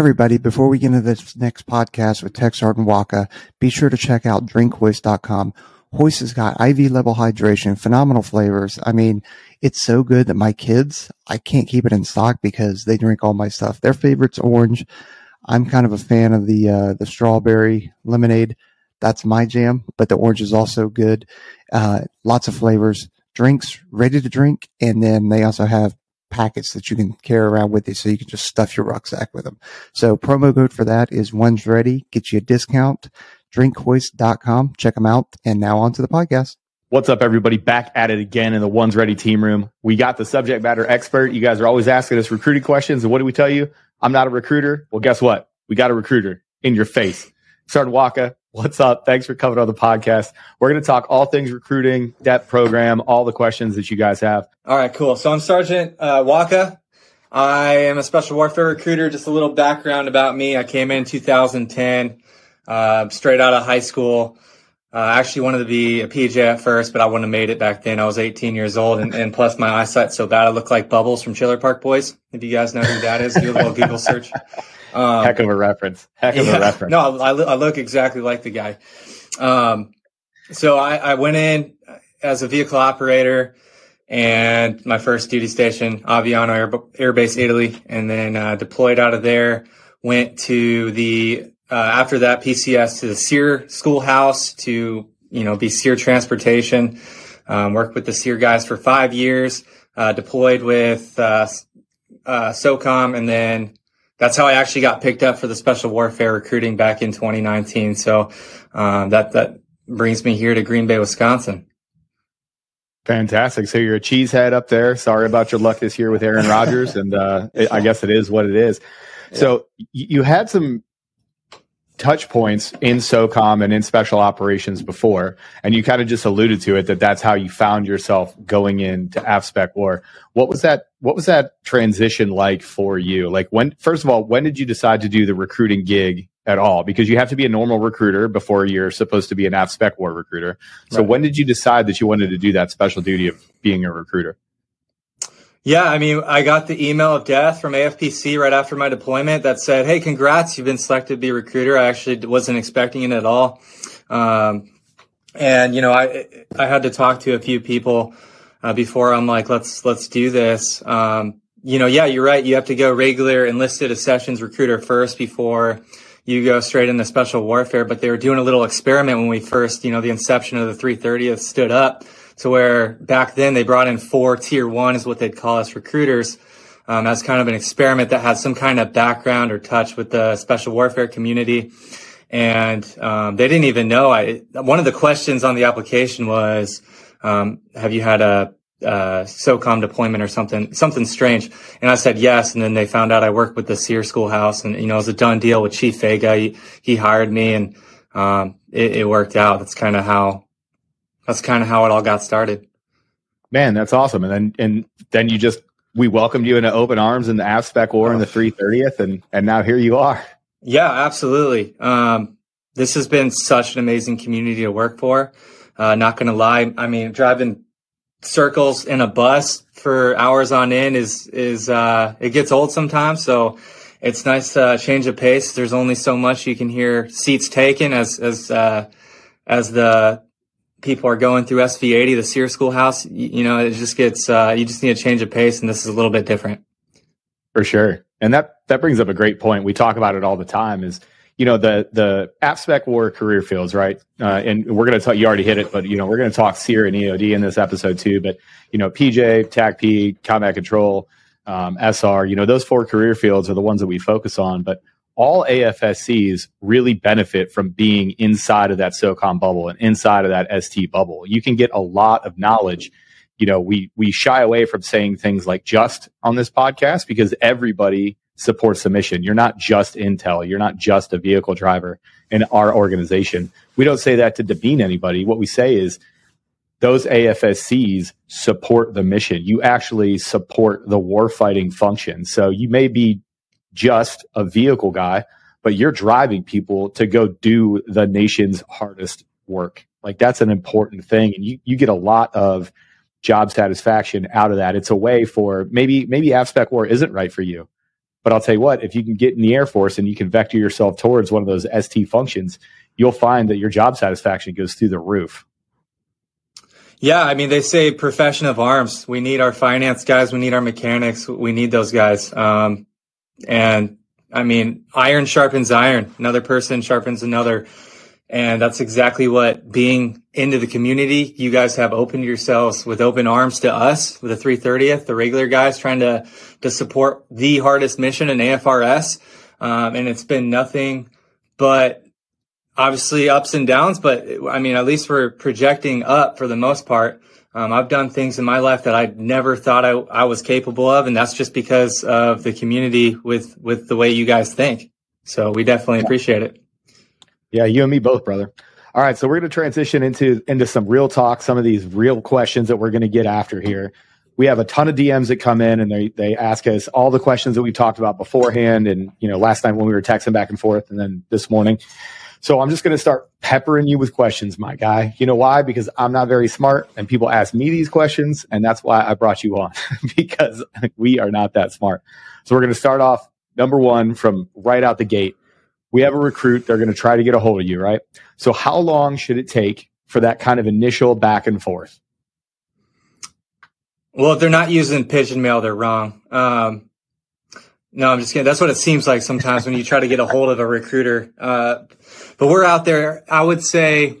everybody, before we get into this next podcast with Tech Sergeant Waka, be sure to check out drinkhoist.com. Hoist has got IV level hydration, phenomenal flavors. I mean, it's so good that my kids, I can't keep it in stock because they drink all my stuff. Their favorite's orange. I'm kind of a fan of the, uh, the strawberry lemonade. That's my jam, but the orange is also good. Uh, lots of flavors, drinks ready to drink. And then they also have packets that you can carry around with you so you can just stuff your rucksack with them. So promo code for that is one's ready, get you a discount, drinkhoist.com. Check them out. And now on to the podcast. What's up, everybody? Back at it again in the One's Ready team room. We got the subject matter expert. You guys are always asking us recruiting questions. And what do we tell you? I'm not a recruiter. Well, guess what? We got a recruiter in your face. Sergeant Waka, what's up? Thanks for coming on the podcast. We're going to talk all things recruiting, DEP program, all the questions that you guys have. All right, cool. So I'm Sergeant uh, Waka. I am a special warfare recruiter. Just a little background about me. I came in 2010, uh, straight out of high school. Uh, I actually wanted to be a PJ at first, but I wouldn't have made it back then. I was 18 years old, and, and plus my eyesight's so bad I look like Bubbles from Trailer Park Boys. If you guys know who that is, do a little Google search. Um, Heck of a reference. Heck of yeah, a reference. No, I, I, look exactly like the guy. Um, so I, I, went in as a vehicle operator and my first duty station, Aviano Air, Air Base, Italy, and then uh, deployed out of there. Went to the uh, after that PCS to the SERE schoolhouse to you know be SERE transportation. Um, worked with the SERE guys for five years. Uh, deployed with uh, uh, SOCOM, and then that's how I actually got picked up for the special warfare recruiting back in 2019. So um, that that brings me here to Green Bay, Wisconsin. Fantastic. So you're a cheesehead up there. Sorry about your luck this year with Aaron Rodgers, and uh, it, I guess it is what it is. So you had some touch points in SOCOM and in special operations before, and you kind of just alluded to it that that's how you found yourself going into AFSPEC war. What was that? What was that transition like for you? Like when, first of all, when did you decide to do the recruiting gig at all? Because you have to be a normal recruiter before you're supposed to be an AFSPEC war recruiter. So right. when did you decide that you wanted to do that special duty of being a recruiter? Yeah, I mean, I got the email of death from AFPC right after my deployment that said, "Hey, congrats, you've been selected to be a recruiter." I actually wasn't expecting it at all, um, and you know, I I had to talk to a few people uh, before I'm like, "Let's let's do this." Um, you know, yeah, you're right. You have to go regular enlisted accessions recruiter first before you go straight into special warfare. But they were doing a little experiment when we first, you know, the inception of the 330th stood up to where back then they brought in four tier one is what they'd call us recruiters um, as kind of an experiment that had some kind of background or touch with the special warfare community. And um, they didn't even know. I one of the questions on the application was, um, "Have you had a uh, SOCOM deployment or something, something strange. And I said yes. And then they found out I worked with the SERE schoolhouse and, you know, it was a done deal with Chief Vega. He, he hired me and, um, it, it, worked out. That's kind of how, that's kind of how it all got started. Man, that's awesome. And then and then you just we welcomed you into open arms in the AFSPEC war oh. in the 330th, and and now here you are. Yeah, absolutely. Um, this has been such an amazing community to work for. Uh, not going to lie, I mean, driving circles in a bus for hours on end is is uh, it gets old sometimes. So it's nice to change of pace. There's only so much you can hear seats taken as as uh, as the people are going through SV80, the SERE schoolhouse, you, you know, it just gets, uh, you just need a change of pace and this is a little bit different. For sure. And that, that brings up a great point. We talk about it all the time is, you know, the, the AFSPEC war career fields, right? Uh, and we're going to talk, you already hit it, but, you know, we're going to talk SERE and EOD in this episode too. But, you know, PJ, TACP, combat control, um, SR, you know, those four career fields are the ones that we focus on. But all AFSCs really benefit from being inside of that SOCOM bubble and inside of that ST bubble. You can get a lot of knowledge. You know, we we shy away from saying things like just on this podcast because everybody supports the mission. You're not just Intel. You're not just a vehicle driver in our organization. We don't say that to demean anybody. What we say is those AFSCs support the mission. You actually support the warfighting function. So you may be just a vehicle guy, but you're driving people to go do the nation's hardest work. Like that's an important thing. And you, you get a lot of job satisfaction out of that. It's a way for maybe, maybe AFSPEC war isn't right for you, But I'll tell you what, if you can get in the Air Force and you can vector yourself towards one of those ST functions, you'll find that your job satisfaction goes through the roof. Yeah, I mean, they say profession of arms. We need our finance guys. We need our mechanics. We need those guys. Um, and I mean, iron sharpens iron. Another person sharpens another. And that's exactly what being into the community, you guys have opened yourselves with open arms to us, with the 330th, the regular guys trying to, to support the hardest mission in AFRS. Um, and it's been nothing but obviously ups and downs, but I mean, at least we're projecting up for the most part. Um, I've done things in my life that I never thought I, I was capable of. And that's just because of the community with, with the way you guys think. So we definitely appreciate it. Yeah, you and me both, brother. All right, so we're going to transition into into some real talk, some of these real questions that we're going to get after here. We have a ton of DMs that come in and they they ask us all the questions that we talked about beforehand and you know last night when we were texting back and forth and then this morning. So I'm just going to start peppering you with questions, my guy. You know why? Because I'm not very smart and people ask me these questions and that's why I brought you on because we are not that smart. So we're going to start off number 1 from right out the gate we have a recruit. They're going to try to get a hold of you, right? So how long should it take for that kind of initial back and forth? Well, if they're not using pigeon mail, they're wrong. Um, no, I'm just kidding. That's what it seems like sometimes when you try to get a hold of a recruiter. Uh, but we're out there. I would say,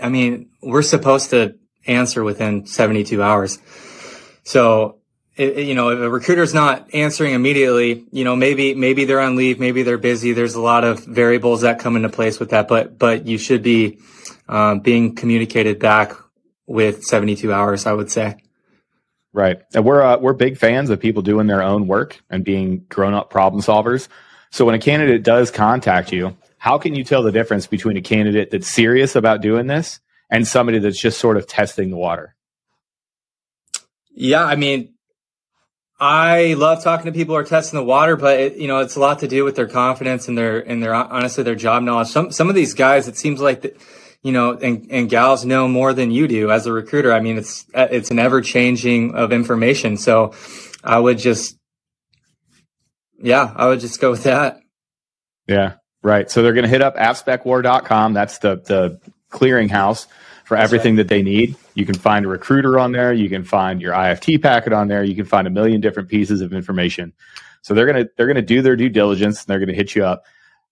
I mean, we're supposed to answer within 72 hours. So it, you know, if a recruiter's not answering immediately, you know, maybe, maybe they're on leave, maybe they're busy. There's a lot of variables that come into place with that, but, but you should be, um, being communicated back with 72 hours, I would say. Right. And we're, uh, we're big fans of people doing their own work and being grown up problem solvers. So when a candidate does contact you, how can you tell the difference between a candidate that's serious about doing this and somebody that's just sort of testing the water? Yeah. I mean, I love talking to people who are testing the water, but it, you know, it's a lot to do with their confidence and their, and their, honestly, their job knowledge. Some, some of these guys, it seems like that, you know, and, and gals know more than you do as a recruiter. I mean, it's, it's an ever changing of information. So I would just, yeah, I would just go with that. Yeah. Right. So they're going to hit up afspecwar.com. That's the, the clearinghouse for everything that they need. You can find a recruiter on there. You can find your IFT packet on there. You can find a million different pieces of information. So they're gonna they're gonna do their due diligence and they're gonna hit you up.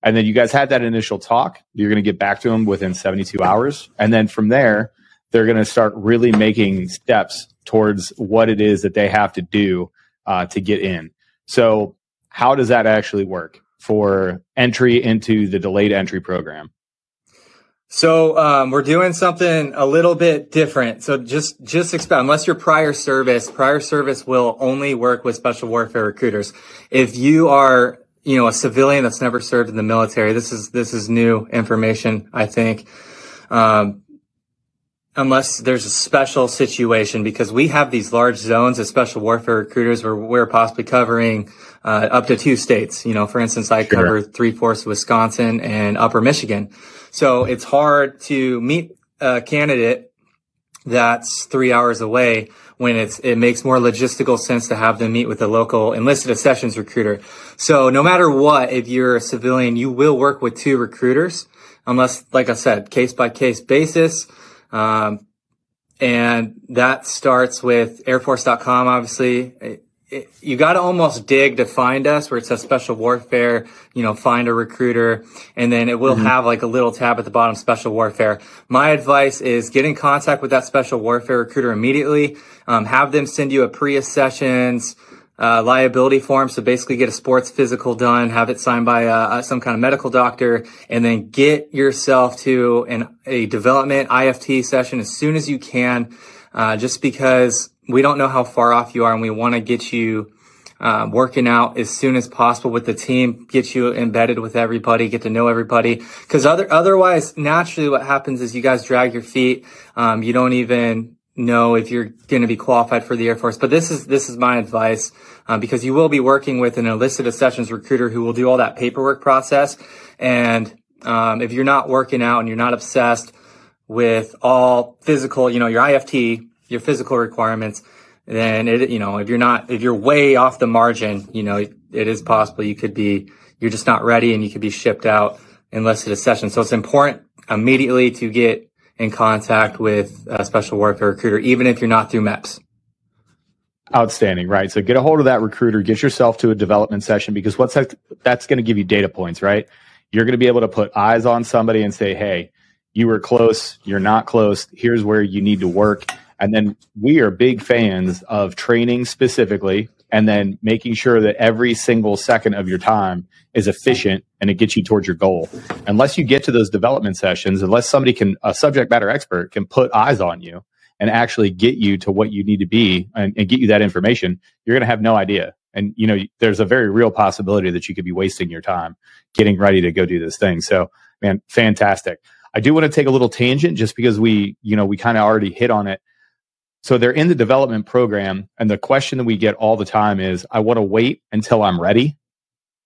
And then you guys had that initial talk. You're gonna get back to them within 72 hours, and then from there, they're gonna start really making steps towards what it is that they have to do uh, to get in. So how does that actually work for entry into the delayed entry program? So um, we're doing something a little bit different. So just just expect unless your prior service, prior service will only work with special warfare recruiters. If you are you know a civilian that's never served in the military, this is this is new information. I think. Um, unless there's a special situation because we have these large zones of special warfare recruiters where we're possibly covering uh, up to two states. You know, for instance, I sure. cover three fourths of Wisconsin and upper Michigan. So it's hard to meet a candidate that's three hours away when it's, it makes more logistical sense to have them meet with a local enlisted accessions recruiter. So no matter what, if you're a civilian, you will work with two recruiters unless, like I said, case by case basis. Um, and that starts with airforce.com, obviously you got to almost dig to find us where it says special warfare, you know, find a recruiter, and then it will mm-hmm. have like a little tab at the bottom, special warfare. My advice is get in contact with that special warfare recruiter immediately. Um, have them send you a pre-accessions, uh, liability form. So basically get a sports physical done, have it signed by uh, some kind of medical doctor, and then get yourself to an, a development IFT session as soon as you can. Uh, just because we don't know how far off you are and we want to get you uh, working out as soon as possible with the team, get you embedded with everybody, get to know everybody. Because other, otherwise, naturally, what happens is you guys drag your feet. Um, you don't even know if you're going to be qualified for the Air Force. But this is this is my advice um, because you will be working with an enlisted accessions recruiter who will do all that paperwork process. And um, if you're not working out and you're not obsessed with all physical, you know, your IFT, your physical requirements, then it, you know, if you're not, if you're way off the margin, you know, it is possible you could be, you're just not ready and you could be shipped out in less than a session. So it's important immediately to get in contact with a special warfare recruiter, even if you're not through MEPS. Outstanding, right? So get a hold of that recruiter, get yourself to a development session because what's that, that's going to give you data points, right? You're going to be able to put eyes on somebody and say, "Hey, you were close, you're not close. Here's where you need to work." And then we are big fans of training specifically and then making sure that every single second of your time is efficient and it gets you towards your goal. Unless you get to those development sessions, unless somebody can, a subject matter expert can put eyes on you, and actually get you to what you need to be and, and get you that information, you're going to have no idea. And, you know, there's a very real possibility that you could be wasting your time getting ready to go do this thing. So, man, fantastic. I do want to take a little tangent just because we, you know, we kind of already hit on it. So they're in the development program. And the question that we get all the time is, I want to wait until I'm ready.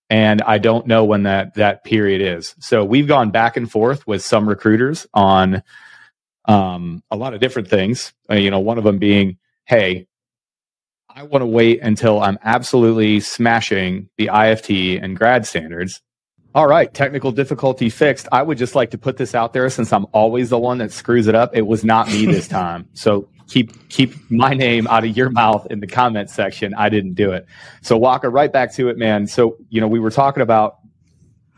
And I don't know when that, that period is. So we've gone back and forth with some recruiters on, um, a lot of different things. Uh, you know, one of them being, hey, I want to wait until I'm absolutely smashing the IFT and grad standards. All right, technical difficulty fixed. I would just like to put this out there since I'm always the one that screws it up. It was not me this time. So keep keep my name out of your mouth in the comment section. I didn't do it. So Walker, right back to it, man. So, you know, we were talking about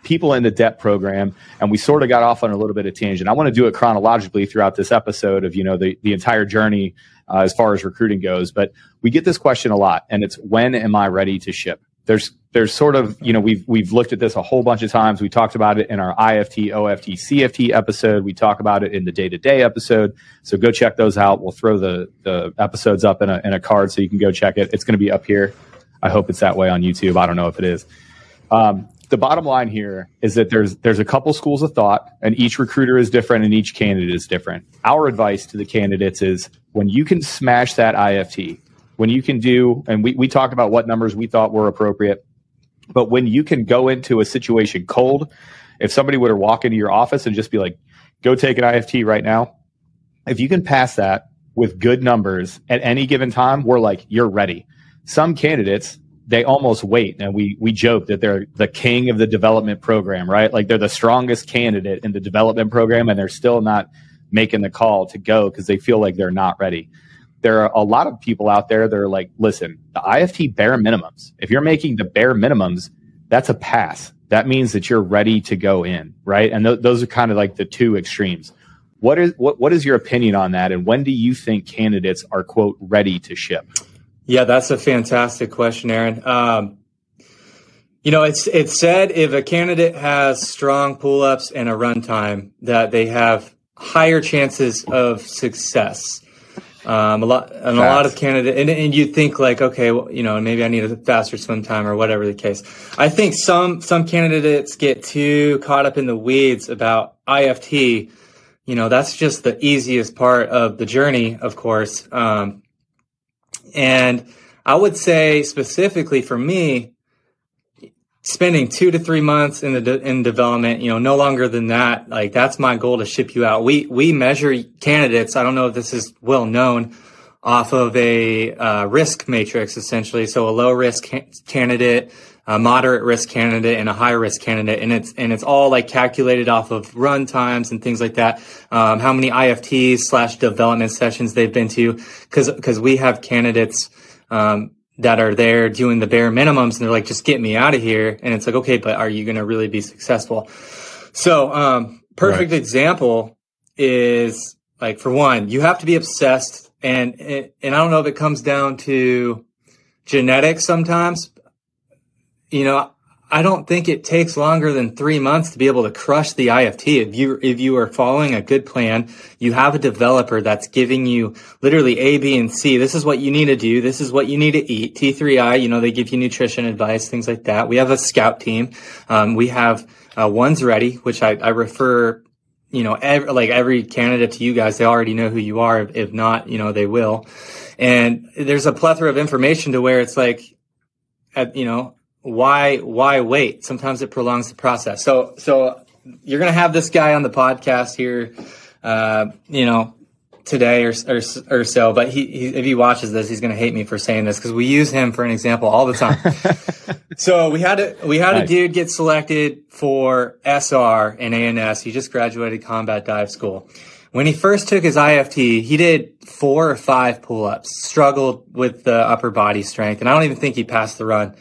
people in the DEP program and we sort of got off on a little bit of tangent i want to do it chronologically throughout this episode of you know the, the entire journey uh, as far as recruiting goes but we get this question a lot and it's when am i ready to ship there's there's sort of you know we've we've looked at this a whole bunch of times. We talked about it in our ift oft cft episode. We talk about it in the day-to-day episode. So go check those out. We'll throw the the episodes up in a, in a card so you can go check it. It's going to be up here. I hope it's that way on youtube. I don't know if it is. Um, the bottom line here is that there's there's a couple schools of thought and each recruiter is different and each candidate is different. Our advice to the candidates is when you can smash that IFT, when you can do and we, we talked about what numbers we thought were appropriate, but when you can go into a situation cold, if somebody were to walk into your office and just be like, go take an IFT right now, if you can pass that with good numbers at any given time, we're like, you're ready. Some candidates they almost wait. And we we joke that they're the king of the development program, right? Like they're the strongest candidate in the development program, and they're still not making the call to go because they feel like they're not ready. There are a lot of people out there that are like, listen, the IFT bare minimums. If you're making the bare minimums, that's a pass. That means that you're ready to go in, right? And th- those are kind of like the two extremes. What is what what is your opinion on that? And when do you think candidates are quote ready to ship? Yeah, that's a fantastic question, Aaron. Um, you know, it's it's said if a candidate has strong pull ups and a runtime, that they have higher chances of success. Um, a lot and a lot of candidate and, and you think like, okay, well, you know, maybe I need a faster swim time or whatever the case. I think some some candidates get too caught up in the weeds about IFT. You know, that's just the easiest part of the journey, of course. Um, and I would say specifically for me, spending two to three months in the de- in development, you know, no longer than that. Like that's my goal to ship you out. We we measure candidates. I don't know if this is well known off of a uh, risk matrix essentially. So a low risk ca- candidate, a moderate risk candidate, and a high risk candidate, and it's and it's all like calculated off of run times and things like that. Um, how many IFTs slash development sessions they've been to, because because we have candidates. Um, that are there doing the bare minimums and they're like, just get me out of here. And it's like, okay, but are you going to really be successful? So, um, perfect right. example is like, for one, you have to be obsessed and and I don't know if it comes down to genetics sometimes. You know, I don't think it takes longer than three months to be able to crush the IFT. If you if you are following a good plan, you have a developer that's giving you literally A, B, and C. This is what you need to do. This is what you need to eat. T3I, you know, they give you nutrition advice, things like that. We have a scout team. Um, we have uh, one's ready, which I, I refer you know, every, like every candidate to you guys, they already know who you are. If, not, you know, they will. And there's a plethora of information to where it's like, at, you know, why, why wait? Sometimes it prolongs the process. So, so you're going to have this guy on the podcast here, uh, you know, today or, or, or so, but he, he, if he watches this, he's going to hate me for saying this because we use him for an example all the time. so we had a, we had nice. a dude get selected for SR in ANS. He just graduated combat dive school. When he first took his IFT, he did four or five pull-ups, struggled with the upper body strength, and I don't even think he passed the run.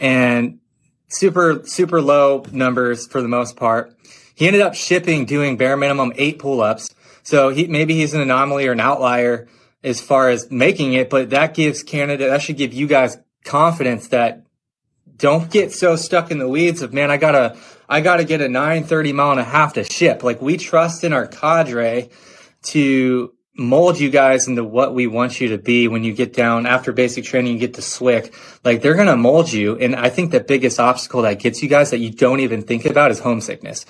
And super, super low numbers for the most part. He ended up shipping doing bare minimum eight pull-ups so he maybe he's an anomaly or an outlier as far as making it, but that gives Canada that should give you guys confidence that don't get so stuck in the weeds of man, I gotta I gotta get a 930 mile and a half to ship. Like we trust in our cadre to mold you guys into what we want you to be when you get down after basic training, you get to SWCS. Like they're going to mold you. And I think the biggest obstacle that gets you guys that you don't even think about is homesickness.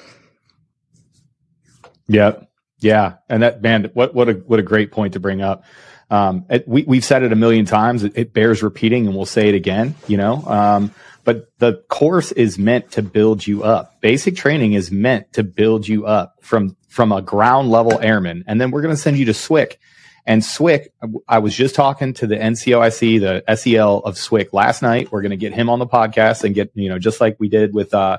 yeah Yeah, and that man, what what a what a great point to bring up. Um, it, we we've said it a million times. It, it, bears repeating, and we'll say it again. You know, um, but the course is meant to build you up. Basic training is meant to build you up from from a ground level airman, and then we're going to send you to SWIC. And SWIC, I was just talking to the NCOIC, the SEL of SWIC last night. We're going to get him on the podcast and get you know just like we did with uh,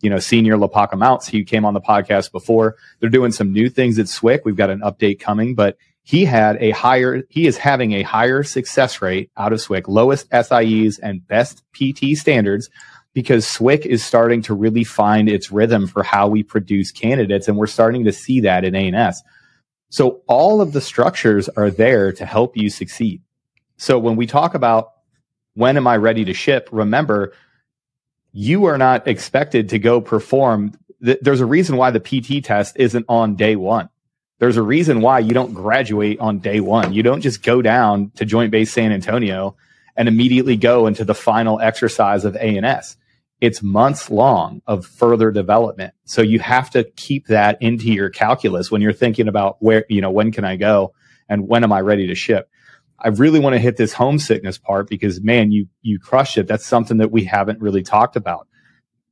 you know, senior Lapaka Mounts. He came on the podcast before. They're doing some new things at SWIC. We've got an update coming, but he had a higher, he is having a higher success rate out of SWIC, lowest SIEs and best PT standards because SWIC is starting to really find its rhythm for how we produce candidates. And we're starting to see that in ANS. So all of the structures are there to help you succeed. So when we talk about when am I ready to ship, remember you are not expected to go perform. There's a reason why the PT test isn't on day one. There's a reason why you don't graduate on day one. You don't just go down to Joint Base San Antonio and immediately go into the final exercise of ANS. It's months long of further development. So you have to keep that into your calculus when you're thinking about where, you know, when can I go and when am I ready to ship? I really want to hit this homesickness part because man, you you crushed it. That's something that we haven't really talked about.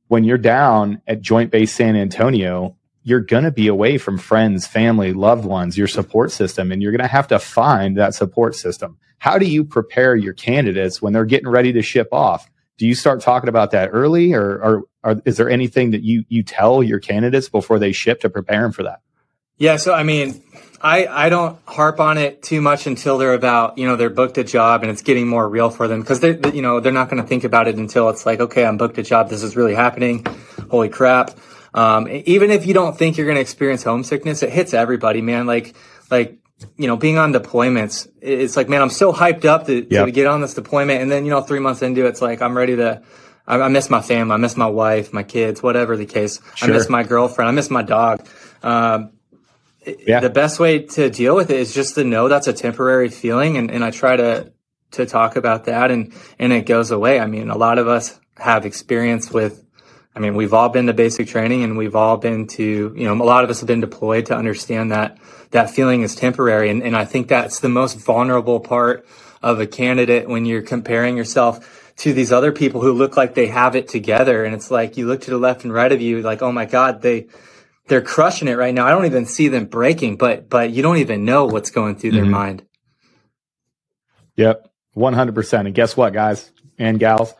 When you're down at Joint Base San Antonio, you're going to be away from friends, family, loved ones, your support system, and you're going to have to find that support system. How do you prepare your candidates when they're getting ready to ship off? Do you start talking about that early, or, or, or is there anything that you you tell your candidates before they ship to prepare them for that? Yeah, so I mean, I, I don't harp on it too much until they're about, you know, they're booked a job and it's getting more real for them because they, you know, they're not going to think about it until it's like, okay, I'm booked a job. This is really happening. Holy crap. Um, even if you don't think you're going to experience homesickness, it hits everybody, man. Like, like, you know, being on deployments, it's like, man, I'm so hyped up to, to get on this deployment. And then, you know, three months into it, it's like, I'm ready to, I, I miss my family. I miss my wife, my kids, whatever the case. Sure. I miss my girlfriend. I miss my dog. Um, yeah. the best way to deal with it is just to know that's a temporary feeling. And, and I try to, to talk about that and, and it goes away. I mean, a lot of us have experience with, I mean, we've all been to basic training and we've all been to, you know, a lot of us have been deployed to understand that that feeling is temporary. And, and I think that's the most vulnerable part of a candidate when you're comparing yourself to these other people who look like they have it together. And it's like you look to the left and right of you, like, oh my God, they, they're crushing it right now. I don't even see them breaking, but but you don't even know what's going through mm-hmm. their mind. Yep, one hundred percent. And guess what, guys and gals?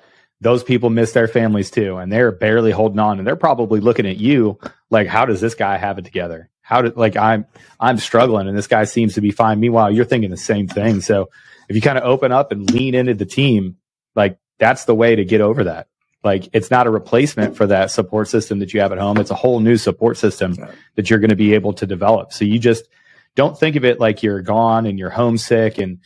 Those people miss their families too, and they're barely holding on. And they're probably looking at you like, "How does this guy have it together? How did like I'm I'm struggling, and this guy seems to be fine." Meanwhile, you're thinking the same thing. So if you kind of open up and lean into the team, like that's the way to get over that. Like it's not a replacement for that support system that you have at home. It's a whole new support system that you're going to be able to develop. So you just don't think of it like you're gone and you're homesick and,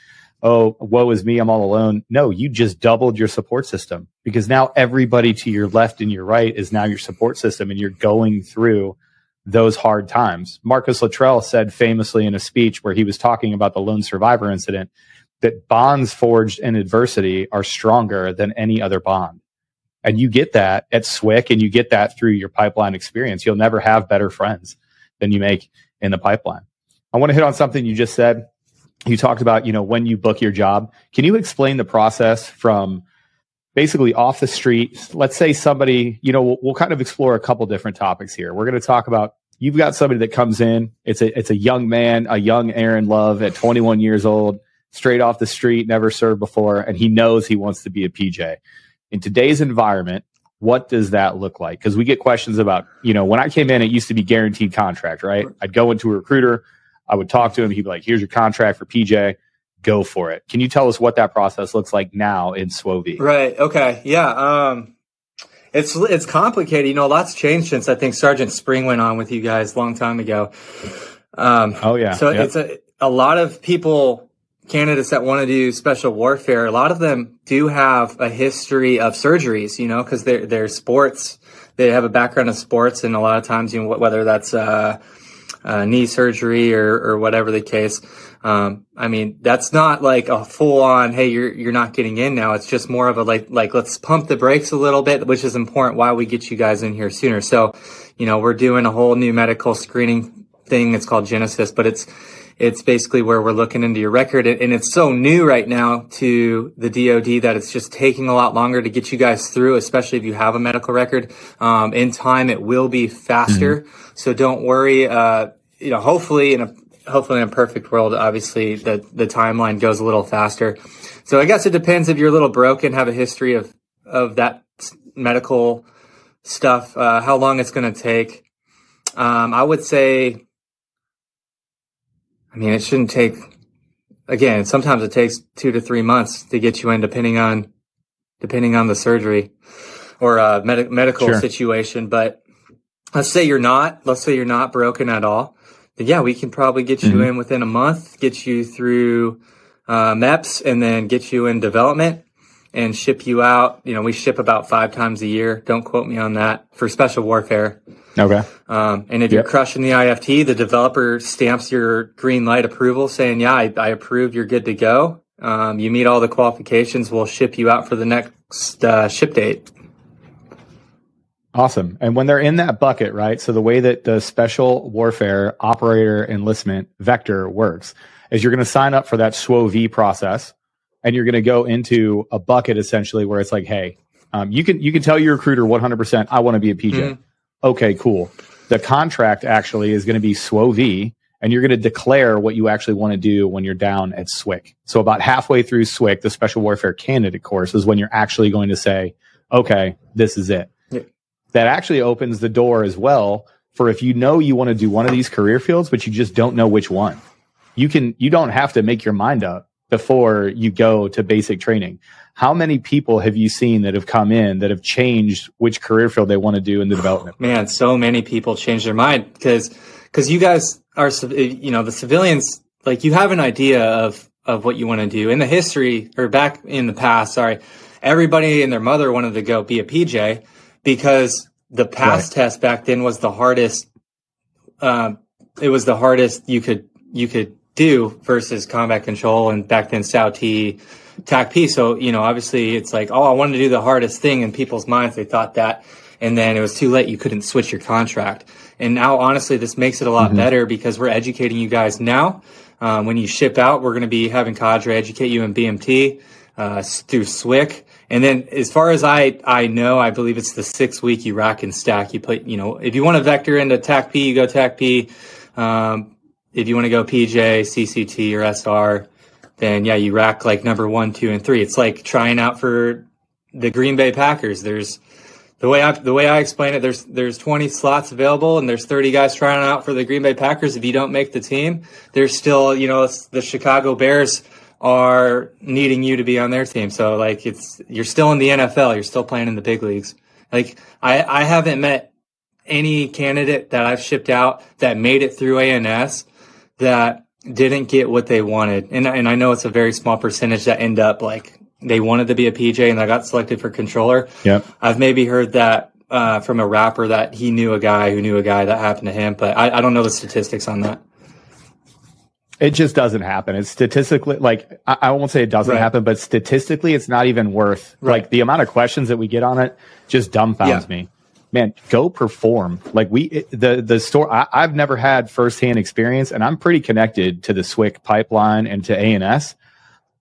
oh, woe is me, I'm all alone. No, you just doubled your support system because now everybody to your left and your right is now your support system and you're going through those hard times. Marcus Luttrell said famously in a speech where he was talking about the lone survivor incident that bonds forged in adversity are stronger than any other bond. And you get that at SWCS and you get that through your pipeline experience. You'll never have better friends than you make in the pipeline. I want to hit on something you just said. You talked about, you know, when you book your job. Can you explain the process from basically off the street? Let's say somebody, you know, we'll, we'll kind of explore a couple different topics here. We're going to talk about you've got somebody that comes in. It's a it's a young man, a young Aaron Love at 21 years old, straight off the street, never served before, and he knows he wants to be a PJ. In today's environment, what does that look like? Because we get questions about, you know, when I came in, it used to be guaranteed contract, right? I'd go into a recruiter, I would talk to him, he'd be like, "Here's your contract for PJ." Go for it. Can you tell us what that process looks like now in SWOV? Right. Okay. Yeah. Um, it's it's complicated. You know, a lot's changed since I think Sergeant Spring went on with you guys a long time ago. Um, oh yeah. So yep. it's a a lot of people, candidates that want to do special warfare. A lot of them do have a history of surgeries. You know, because they're they're sports. They have a background in sports, and a lot of times, you know, whether that's uh, uh, knee surgery or or whatever the case. Um, I mean, that's not like a full on, hey, you're, you're not getting in now. It's just more of a like, like, let's pump the brakes a little bit, which is important why we get you guys in here sooner. So, you know, we're doing a whole new medical screening thing. It's called Genesis, but it's, it's basically where we're looking into your record. And it's so new right now to the DoD that it's just taking a lot longer to get you guys through, especially if you have a medical record. Um, in time, it will be faster. Mm-hmm. So don't worry. Uh, you know, hopefully in a hopefully in a perfect world, obviously the, the timeline goes a little faster. So I guess it depends if you're a little broken, have a history of, of that medical stuff, uh, how long it's going to take. Um, I would say, I mean, it shouldn't take, again, sometimes it takes two to three months to get you in depending on, depending on the surgery or, uh, med- medical sure. situation. But let's say you're not, let's say you're not broken at all yeah, we can probably get you mm-hmm. in within a month, get you through uh, MEPS, and then get you in development and ship you out. You know, we ship about five times a year. Don't quote me on that for special warfare. Okay. Um, and if yep. you're crushing the IFT, the developer stamps your green light approval saying, yeah, I, I approve, you're good to go. Um, you meet all the qualifications. We'll ship you out for the next uh, ship date. Awesome. And when they're in that bucket, right? So the way that the special warfare operator enlistment vector works is you're going to sign up for that SWO-V process and you're going to go into a bucket essentially where it's like, Hey, um, you can, you can tell your recruiter 100%, I want to be a PJ. Mm-hmm. Okay, cool. The contract actually is going to be SWO-V and you're going to declare what you actually want to do when you're down at SWIC. So about halfway through SWIC, the special warfare candidate course is when you're actually going to say, okay, this is it that actually opens the door as well for if you know you want to do one of these career fields, but you just don't know which one. You can, you don't have to make your mind up before you go to basic training. How many people have you seen that have come in that have changed which career field they want to do in the development? Man, so many people change their mind because, because you guys are, you know, the civilians, like you have an idea of, of what you want to do in the history or back in the past. Sorry. Everybody and their mother wanted to go be a PJ because the pass right. test back then was the hardest. Um, it was the hardest you could you could do versus combat control and back then SOWT, TAC P. So you know, obviously, it's like, oh, I wanted to do the hardest thing in people's minds. They thought that, and then it was too late. You couldn't switch your contract. And now, honestly, this makes it a lot mm-hmm. better because we're educating you guys now. Um, when you ship out, we're going to be having Cadre educate you in BMT uh, through SWCC. And then as far as I, I know, I believe it's the six week you rack and stack. You put, you know, if you want to vector into TACP, you go TACP. Um, if you want to go PJ, CCT, or SR, then yeah, you rack like number one, two, and three. It's like trying out for the Green Bay Packers. There's the way I the way I explain it. There's there's 20 slots available, and there's 30 guys trying out for the Green Bay Packers. If you don't make the team, there's still you know the Chicago Bears are needing you to be on their team. So like it's you're still in the NFL, you're still playing in the big leagues. Like I I haven't met any candidate that I've shipped out that made it through ANS that didn't get what they wanted. And and I know it's a very small percentage that end up like they wanted to be a PJ and I got selected for controller. Yep. I've maybe heard that uh, from a rapper that he knew a guy who knew a guy that happened to him, but I, I don't know the statistics on that. It just doesn't happen. It's statistically like I, I won't say it doesn't right. happen, but statistically, it's not even worth right. like the amount of questions that we get on it. Just dumbfounds yeah. me. Man, go perform. Like we it, the the store. I, I've never had firsthand experience, and I'm pretty connected to the SWCC pipeline and to ANS.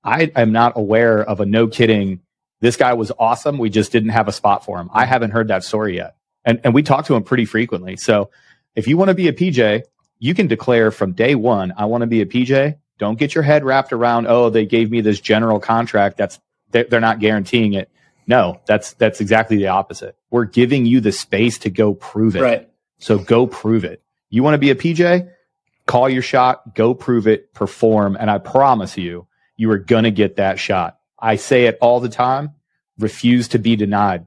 I am not aware of a no kidding. This guy was awesome. We just didn't have a spot for him. I haven't heard that story yet, and and we talk to him pretty frequently. So If you want to be a PJ, you can declare from day one, I want to be a PJ. Don't get your head wrapped around, oh, they gave me this general contract. That's they're not guaranteeing it. No, that's that's exactly the opposite. We're giving you the space to go prove it. Right. So go prove it. You want to be a PJ? Call your shot, go prove it, perform, and I promise you, you are going to get that shot. I say it all the time. Refuse to be denied.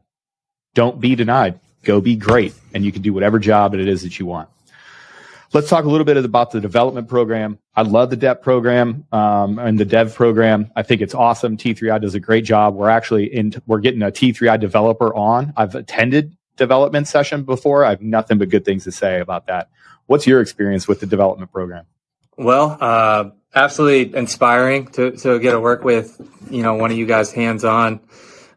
Don't be denied. Go be great, and you can do whatever job it is that you want. Let's talk a little bit about the development program. I love the DEP program um, and the Dev program. I think it's awesome. T3i does a great job. We're actually in. We're getting a T3i developer on. I've attended development session before. I have nothing but good things to say about that. What's your experience with the development program? Well, uh, absolutely inspiring to, to get to work with, you know, one of you guys hands on.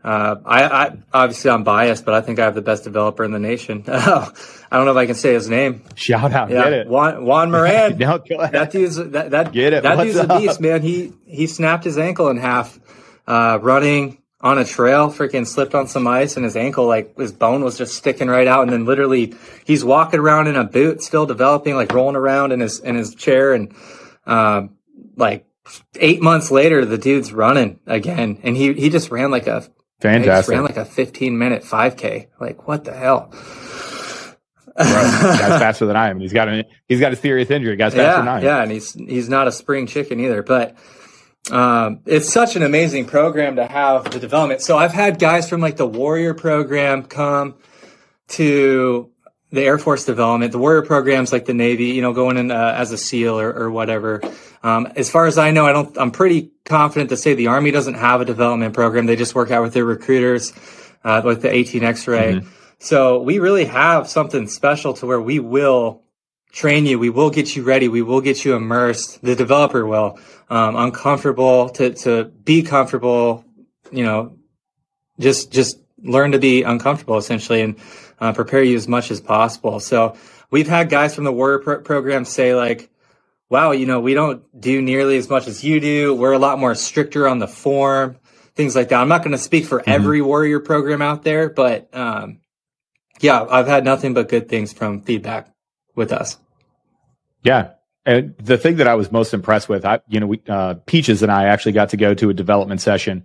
Uh, I, I, obviously I'm biased, but I think I have the best developer in the nation. I don't know if I can say his name. Shout out, yeah, get it, Juan, Juan Moran. no, that dude's that that get it. That What's dude's up? a beast, man. He he snapped his ankle in half uh, running on a trail. Freaking slipped on some ice, and his ankle, like his bone, was just sticking right out. And then literally, he's walking around in a boot, still developing, like rolling around in his in his chair, and uh, like eight months later, the dude's running again, and he he just ran like a Fantastic. ran like a 15 minute 5K. Like, what the hell? Bro, guy's faster than I am. He's got a he's got a serious injury. Guy's faster yeah, than I am. Yeah, and he's he's not a spring chicken either. But um, it's such an amazing program to have the development. So I've had guys from like the Warrior program come to the Air Force development, the Warrior programs like the Navy, you know, going in uh, as a SEAL or, or whatever. Um, as far as I know, I don't. I'm pretty confident to say the Army doesn't have a development program. They just work out with their recruiters, uh, with the 18 X-ray. Mm-hmm. So we really have something special to where we will train you. We will get you ready. We will get you immersed. The developer will um, uncomfortable to to be comfortable. You know, just just learn to be uncomfortable essentially and uh, prepare you as much as possible. So we've had guys from the Warrior pro- program say like, wow, you know, we don't do nearly as much as you do. We're a lot more stricter on the form, things like that. I'm not going to speak for mm-hmm. every Warrior program out there, but um, yeah, I've had nothing but good things from feedback with us. Yeah. And the thing that I was most impressed with, I, you know, we, uh, Peaches and I actually got to go to a development session.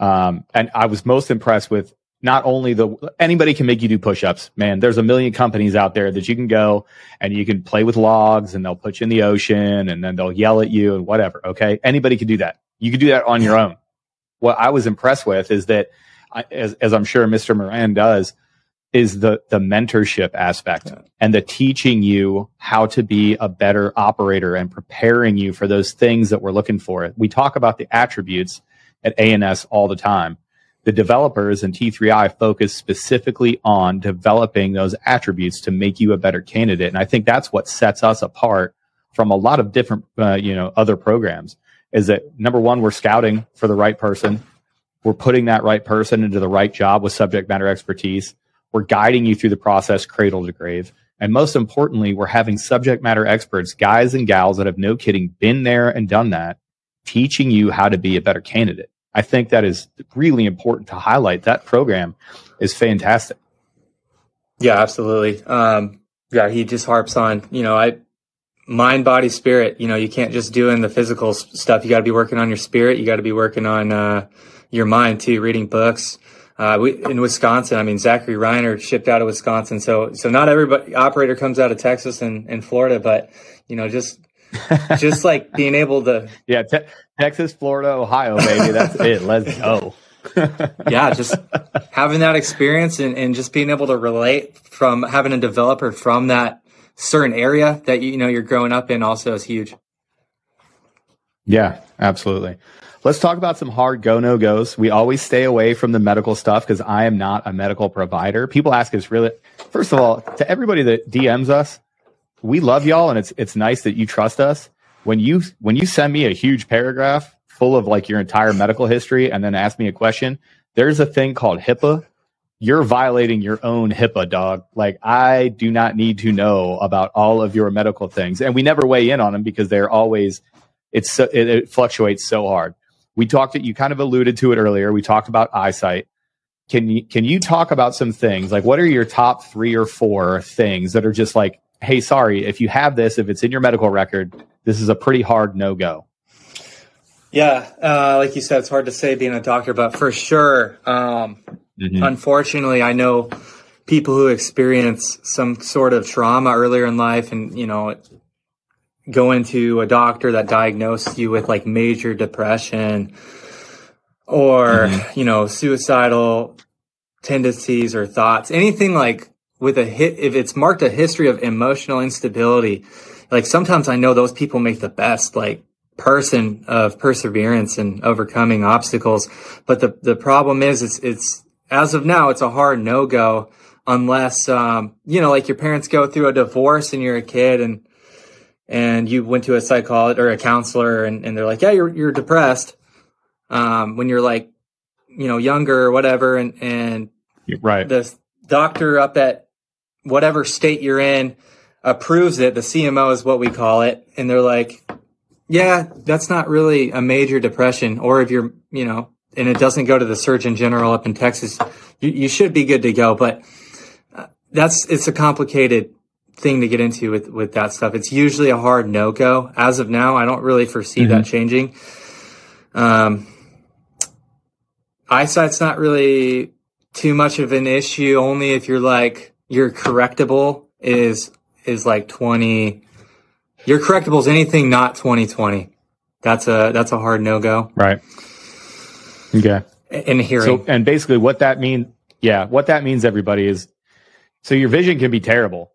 Um, and I was most impressed with not only the anybody can make you do push-ups. Man there's a million companies out there that you can go and you can play with logs and they'll put you in the ocean and then they'll yell at you and whatever okay? Anybody can do that. You can do that on your own. What i was impressed with is that I, as, as i'm sure mr moran does is the the mentorship aspect yeah. and the teaching you how to be a better operator and preparing you for those things that we're looking for. We talk about the attributes at ans all the time the developers in T3i focus specifically on developing those attributes to make you a better candidate. And I think that's what sets us apart from a lot of different, uh, you know, other programs is that number one, we're scouting for the right person. We're putting that right person into the right job with subject matter expertise. We're guiding you through the process cradle to grave. And most importantly, we're having subject matter experts, guys and gals that have no kidding been there and done that, teaching you how to be a better candidate. I think that is really important to highlight. That program is fantastic. Yeah, absolutely. Um, yeah, he just harps on, you know, I, mind, body, spirit, you know, you can't just do in the physical stuff. You got to be working on your spirit. You got to be working on, uh, your mind too, reading books. Uh, we, in Wisconsin, I mean, Zachary Reiner shipped out of Wisconsin. So, so not everybody operator comes out of Texas and, and Florida, but, you know, just just like being able to yeah te- texas florida ohio baby that's it. Let's go. Yeah just having that experience and, and just being able to relate from having a developer from that certain area that you know you're growing up in also is huge. Yeah absolutely. Let's talk about some hard go no goes we always stay away from the medical stuff because i am not a medical provider. People ask us really first of all to everybody that dms us we love y'all and it's it's nice that you trust us. When you when you send me a huge paragraph full of like your entire medical history and then ask me a question, there's a thing called HIPAA. You're violating your own HIPAA, dog. Like I do not need to know about all of your medical things, and we never weigh in on them because they're always it's so, it, it fluctuates so hard. We talked. You kind of alluded to it earlier. We talked about eyesight. Can you can you talk about some things like what are your top three or four things that are just like hey, sorry, if you have this, if it's in your medical record, this is a pretty hard no go. Yeah, uh, like you said, it's hard to say being a doctor, but for sure, um, mm-hmm. unfortunately, I know people who experience some sort of trauma earlier in life, and you know, go into a doctor that diagnosed you with like major depression or mm-hmm. you know suicidal tendencies or thoughts, anything like with a hit, if it's marked a history of emotional instability, like sometimes I know those people make the best, like person of perseverance and overcoming obstacles. But the, the problem is it's, it's, as of now, it's a hard no go unless, um, you know, like your parents go through a divorce and you're a kid and, and you went to a psychologist or a counselor and, and they're like, yeah, you're, you're depressed. Um, when you're like, you know, younger or whatever. And, and right. the doctor up at whatever state you're in approves it. The CMO is what we call it. And they're like, yeah, that's not really a major depression. Or if you're, you know, and it doesn't go to the Surgeon General up in Texas, you, you should be good to go. But uh, that's, it's a complicated thing to get into with, with that stuff. It's usually a hard no go. As of now, I don't really foresee mm-hmm. that changing. Um, eyesight's not really too much of an issue, only if you're like, your correctable is is like 20 your correctable is anything not 2020 that's a that's a hard no-go. Right. Okay. In hearing. So and basically what that means yeah what that means everybody is so your vision can be terrible.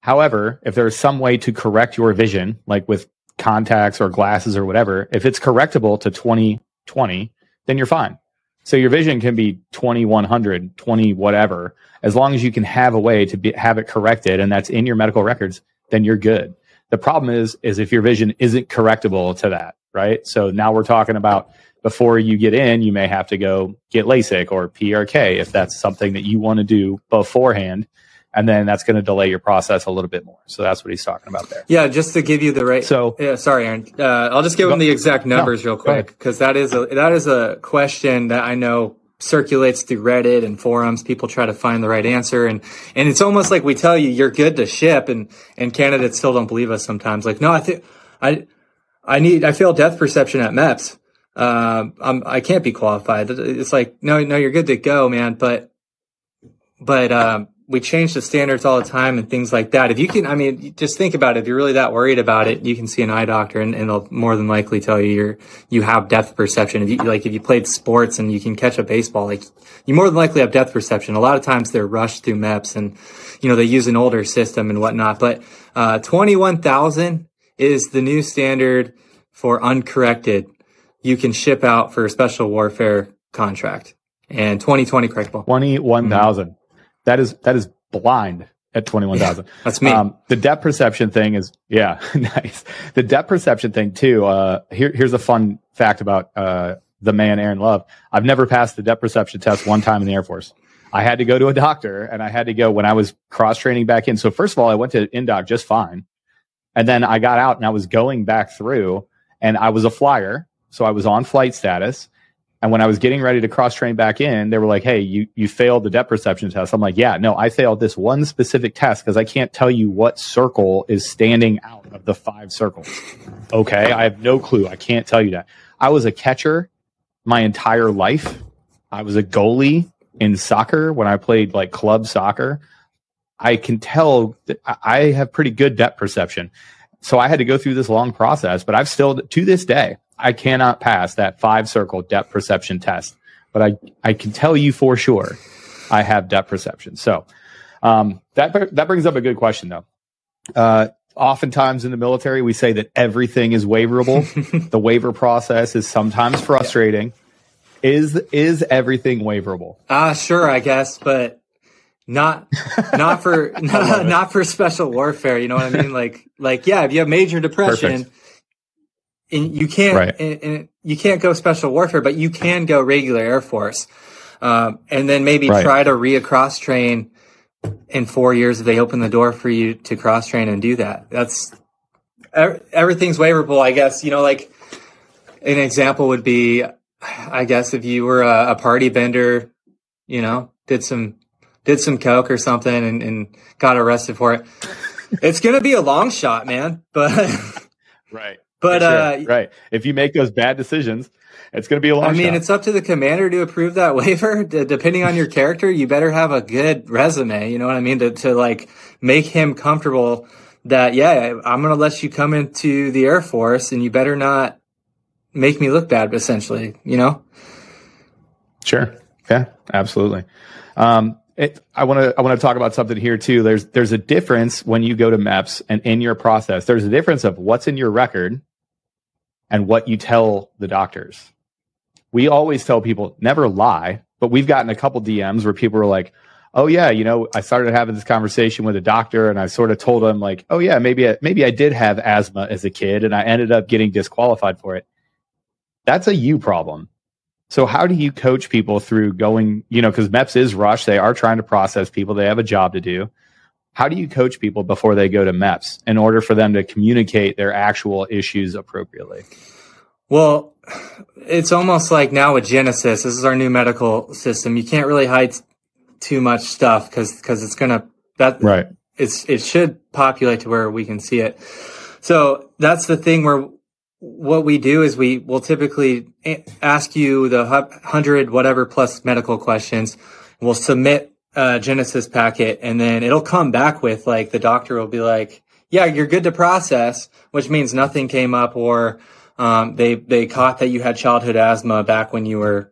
However if there's some way to correct your vision like with contacts or glasses or whatever if it's correctable to 2020 then you're fine so your vision can be 2100, 20 whatever. As long as you can have a way to be, have it corrected and that's in your medical records, then you're good. The problem is, is if your vision isn't correctable to that, right? So now we're talking about before you get in, you may have to go get LASIK or PRK if that's something that you want to do beforehand and then that's going to delay your process a little bit more. So that's what he's talking about there. Yeah, just to give you the right. So yeah, sorry, Aaron. Uh, I'll just give go, him the exact numbers no, real quick because that is a that is a question that I know circulates through Reddit and forums. People try to find the right answer, and and it's almost like we tell you you're good to ship, and and candidates still don't believe us sometimes. Like, no, I think I I need I failed depth perception at MEPS. Uh, I'm I can't be qualified. It's like no, no, you're good to go, man. But but um, we change the standards all the time and things like that. If you can, I mean, just think about it. If you're really that worried about it, you can see an eye doctor and, and they'll more than likely tell you you're, you have depth perception. If you, like, if you played sports and you can catch a baseball, like, you more than likely have depth perception. A lot of times they're rushed through MEPS and, you know, they use an older system and whatnot. But, uh, 21,000 is the new standard for uncorrected. You can ship out for a special warfare contract and 2020 correctable. 21,000. Mm-hmm. That is that is blind at 21,000. That's me. Um, the depth perception thing is, yeah, nice. The depth perception thing too. Uh, here, here's a fun fact about, uh, the man, Aaron Love. I've never passed the depth perception test one time in the Air Force. I had to go to a doctor and I had to go when I was cross training back in. So first of all, I went to indoc just fine. And then I got out and I was going back through and I was a flyer. So I was on flight status and when I was getting ready to cross train back in, they were like, Hey, you, you failed the depth perception test. I'm like, yeah, no, I failed this one specific test because I can't tell you what circle is standing out of the five circles. Okay. I have no clue. I can't tell you that. I was a catcher my entire life. I was a goalie in soccer when I played like club soccer. I can tell that I have pretty good depth perception. So I had to go through this long process, but I've still to this day, I cannot pass that five circle depth perception test, but I, I can tell you for sure I have depth perception. So um, that, that brings up a good question though. Uh, oftentimes in the military, we say that everything is waiverable. the waiver process is sometimes frustrating. Is, is everything waiverable? Ah, uh, sure, I guess, but not not for not, not, for special warfare you know what i mean like like yeah if you have major depression Perfect and you can't right. and, and, you can't go special warfare, but you can go regular Air Force, um, and then maybe right. try to re cross train in four years if they open the door for you to cross train and do that. That's everything's waiverable, I guess. You know, like an example would be, I guess, if you were a, a party bender, you know, did some did some coke or something and, and got arrested for it it's going to be a long shot, man. But right. But sure. uh, right, if you make those bad decisions, it's going to be a long. I mean, shot. it's up to the commander to approve that waiver. D- depending on your character, you better have a good resume. You know what I mean? To to like make him comfortable that yeah, I'm going to let you come into the Air Force, and you better not make me look bad. Essentially, you know. Sure. Yeah. Absolutely. Um, it, I want to I want to talk about something here too. There's there's a difference when you go to MEPS and in your process. There's a difference of what's in your record and what you tell the doctors. We always tell people never lie, but we've gotten a couple DMs where people are like, "Oh yeah, you know, I started having this conversation with a doctor, and I sort of told him like, oh yeah, maybe I, maybe I did have asthma as a kid, and I ended up getting disqualified for it." That's a you problem. So how do you coach people through going, you know, because MEPS is rush. They are trying to process people. They have a job to do. How do you coach people before they go to MEPS in order for them to communicate their actual issues appropriately? Well, it's almost like now with Genesis, this is our new medical system. You can't really hide too much stuff because because it's gonna that right. It's it should populate to where we can see it. So that's the thing where what we do is we will typically ask you the hundred whatever plus medical questions. We'll submit a Genesis packet and then it'll come back with like the doctor will be like, yeah, you're good to process, which means nothing came up or um, they they caught that you had childhood asthma back when you were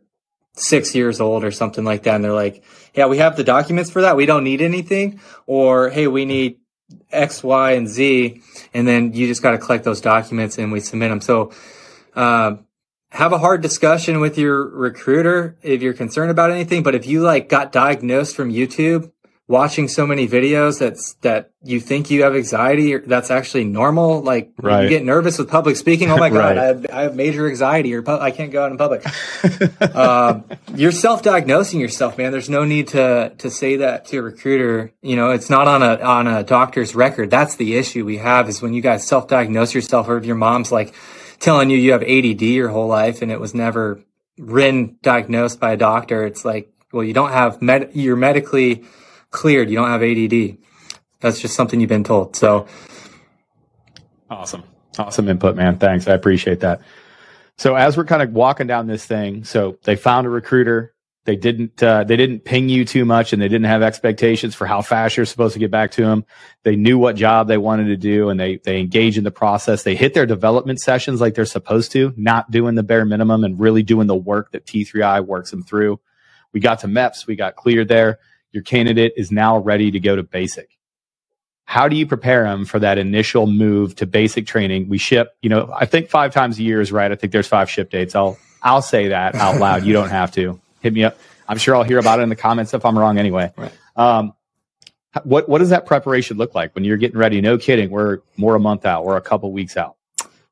six years old or something like that, and they're like, "Yeah, we have the documents for that. We don't need anything." Or, "Hey, we need X, Y, and Z," and then you just got to collect those documents and we submit them. So. Uh, have a hard discussion with your recruiter if you're concerned about anything. But if you like got diagnosed from YouTube, watching so many videos that's that you think you have anxiety that's actually normal like right. you get nervous with public speaking oh my god right. I, have, I have major anxiety or pu- i can't go out in public um, you're self-diagnosing yourself man there's no need to to say that to a recruiter you know it's not on a on a doctor's record that's the issue we have is when you guys self-diagnose yourself or if your mom's like telling you you have add your whole life and it was never written diagnosed by a doctor it's like well you don't have med you're medically cleared. You don't have ADD. That's just something you've been told. So awesome. Awesome input, man. Thanks. I appreciate that. So as we're kind of walking down this thing, so they found a recruiter. They didn't uh, they didn't ping you too much, and they didn't have expectations for how fast you're supposed to get back to them. They knew what job they wanted to do, and they they engage in the process. They hit their development sessions like they're supposed to, not doing the bare minimum and really doing the work that T3I works them through. We got to MEPS, we got cleared there your candidate is now ready to go to basic. How do you prepare them for that initial move to basic training? We ship, you know, I think five times a year is right. I think there's five ship dates. I'll, I'll say that out loud. You don't have to hit me up. I'm sure I'll hear about it in the comments if I'm wrong anyway. Right. Um, what, what does that preparation look like when you're getting ready? No kidding. We're more a month out. We're a couple weeks out.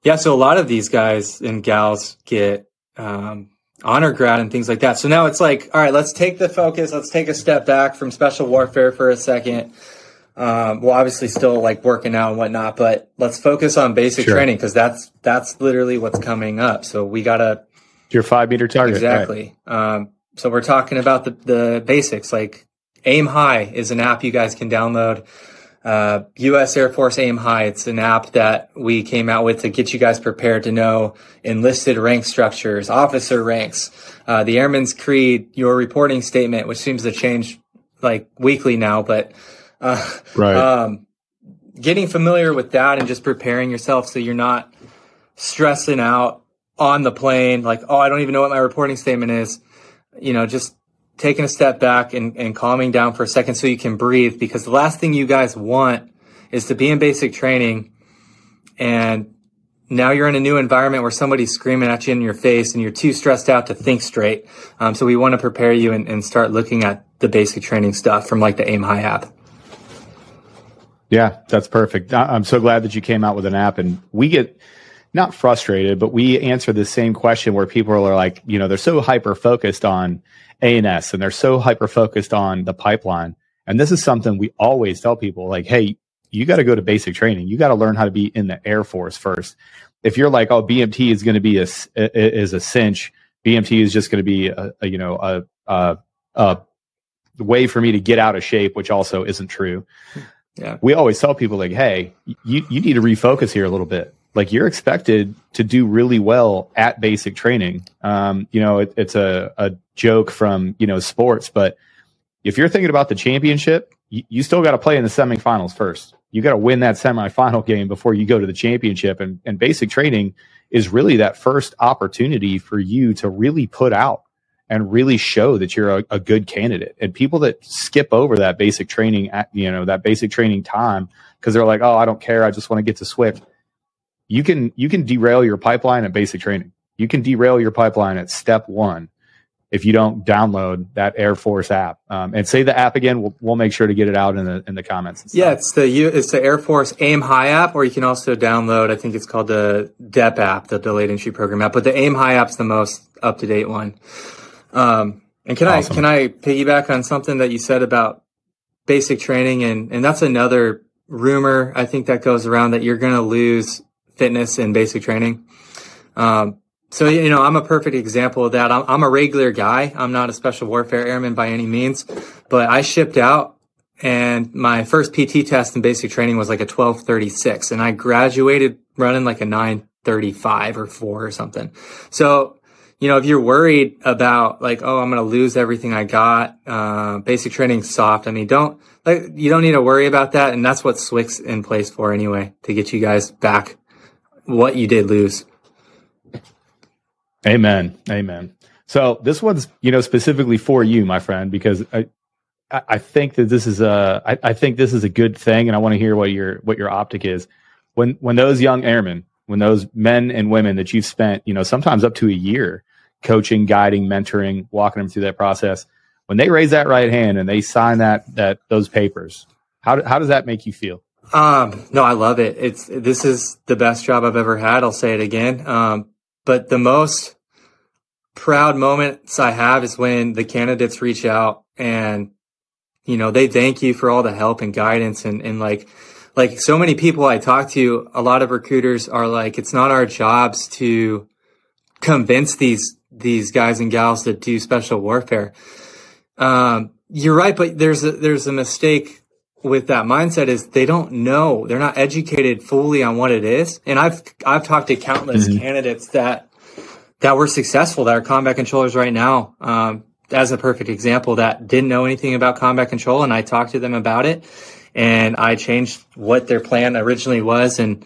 Yeah. So a lot of these guys and gals get, um, honor grad and things like that. So now it's like, all right, let's take the focus. Let's take a step back from special warfare for a second. Um, well, obviously still like working out and whatnot, but let's focus on basic sure. training because that's, that's literally what's coming up. So we gotta. Your five meter target. Exactly. Right. Um, so we're talking about the, the basics like aim high is an app you guys can download uh, U.S. Air Force Aim High. It's an app that we came out with to get you guys prepared to know enlisted rank structures, officer ranks, uh, the Airman's Creed, your reporting statement, which seems to change like weekly now, but uh, right. Um, getting familiar with that and just preparing yourself so you're not stressing out on the plane, like, oh, I don't even know what my reporting statement is. You know, just taking a step back and, and calming down for a second so you can breathe because the last thing you guys want is to be in basic training and now you're in a new environment where somebody's screaming at you in your face and you're too stressed out to think straight. Um, so we want to prepare you and, and start looking at the basic training stuff from like the Aim High app. Yeah, that's perfect. I'm so glad that you came out with an app and we get not frustrated, but we answer the same question where people are like, you know, they're so hyper focused on ANS and they're so hyper focused on the pipeline. And this is something we always tell people like, hey, you got to go to basic training. You got to learn how to be in the Air Force first. If you're like, oh, BMT is going to be a is a cinch, BMT is just going to be a, a, you know a, a, a way for me to get out of shape, which also isn't true. yeah. we always tell people like, hey, you, you need to refocus here a little bit. Like you're expected to do really well at basic training. Um, you know, it, it's a, a joke from, you know, sports, but if you're thinking about the championship, you, you still got to play in the semifinals first. You got to win that semifinal game before you go to the championship. And, and basic training is really that first opportunity for you to really put out and really show that you're a, a, good candidate. And people that skip over that basic training, at, you know, that basic training time because they're like, oh, I don't care, I just want to get to Swift. You can you can derail your pipeline at basic training. You can derail your pipeline at step one if you don't download that Air Force app. Um, and say the app again. We'll, we'll make sure to get it out in the in the comments. Yeah, it's the it's the Air Force Aim High app, or you can also download. I think it's called the DEP app, the Delayed Entry Program app. But the Aim High app's the most up to date one. Um, and can awesome. I can I piggyback on something that you said about basic training and and that's another rumor I think that goes around that you're going to lose fitness and basic training. Um, so you know I'm a perfect example of that. I'm, I'm a regular guy. I'm not a special warfare airman by any means, but I shipped out and my first PT test in basic training was like a 1236 and I graduated running like a 935 or 4 or something. So you know, if you're worried about like, oh, I'm going to lose everything I got, uh, basic training soft. I mean, don't like, you don't need to worry about that. And that's what SWC's in place for anyway, to get you guys back what you did lose. Amen. Amen. So this one's, you know, specifically for you, my friend, because I, I think that this is a, I, I think this is a good thing. And I want to hear what your, what your optic is when, when those young airmen, when those men and women that you've spent, you know, sometimes up to a year coaching, guiding, mentoring, walking them through that process. When they raise that right hand and they sign that that those papers, how how does that make you feel? Um, no, I love it. It's this is the best job I've ever had. I'll say it again. Um, but the most proud moments I have is when the candidates reach out and you know they thank you for all the help and guidance and and like like so many people I talk to, a lot of recruiters are like, it's not our jobs to convince these these guys and gals that do special warfare. Um, you're right, but there's a, there's a mistake with that mindset is they don't know they're not educated fully on what it is. And I've I've talked to countless mm-hmm. candidates that that were successful that are combat controllers right now. Um, as a perfect example that didn't know anything about combat control, and I talked to them about it, and I changed what their plan originally was, and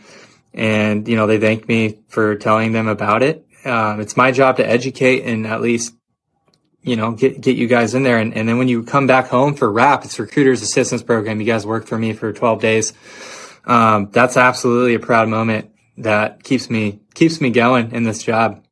and you know they thanked me for telling them about it, um, it's my job to educate and at least, you know, get, get you guys in there. And, and then when you come back home for RAP, it's Recruiters Assistance Program. You guys worked for me for 12 days. Um, that's absolutely a proud moment that keeps me, keeps me going in this job.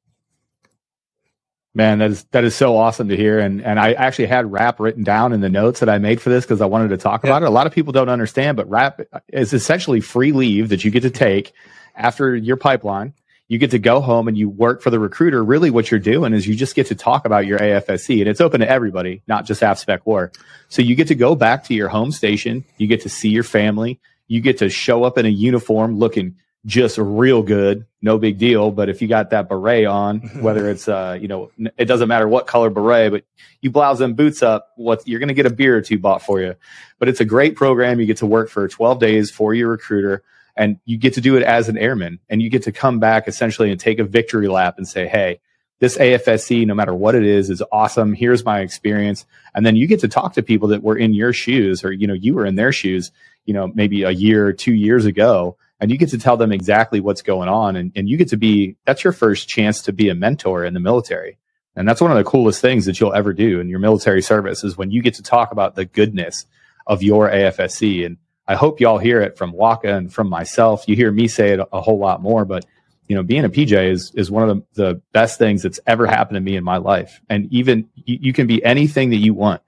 Man, that is that is so awesome to hear, and and I actually had rap written down in the notes that I made for this because I wanted to talk yeah. about it. A lot of people don't understand, but rap is essentially free leave that you get to take after your pipeline you get to go home and you work for the recruiter. Really, what you're doing is you just get to talk about your AFSC, and it's open to everybody, not just AFSPEC War. So you get to go back to your home station. You get to see your family. You get to show up in a uniform looking just real good. No big deal. But if you got that beret on, whether it's, uh, you know, it doesn't matter what color beret, but you blouse them boots up, what you're going to get a beer or two bought for you. But it's a great program. You get to work for 12 days for your recruiter and you get to do it as an airman and you get to come back essentially and take a victory lap and say hey this afsc no matter what it is is awesome. Here's my experience. And then you get to talk to people that were in your shoes or you know you were in their shoes you know maybe a year or two years ago and you get to tell them exactly what's going on. And, and you get to be that's your first chance to be a mentor in the military. And that's one of the coolest things that you'll ever do in your military service is when you get to talk about the goodness of your afsc and I hope y'all hear it from Waka and from myself. You hear me say it a whole lot more, but you know, being a PJ is is one of the, the best things that's ever happened to me in my life. And even you, you can be anything that you want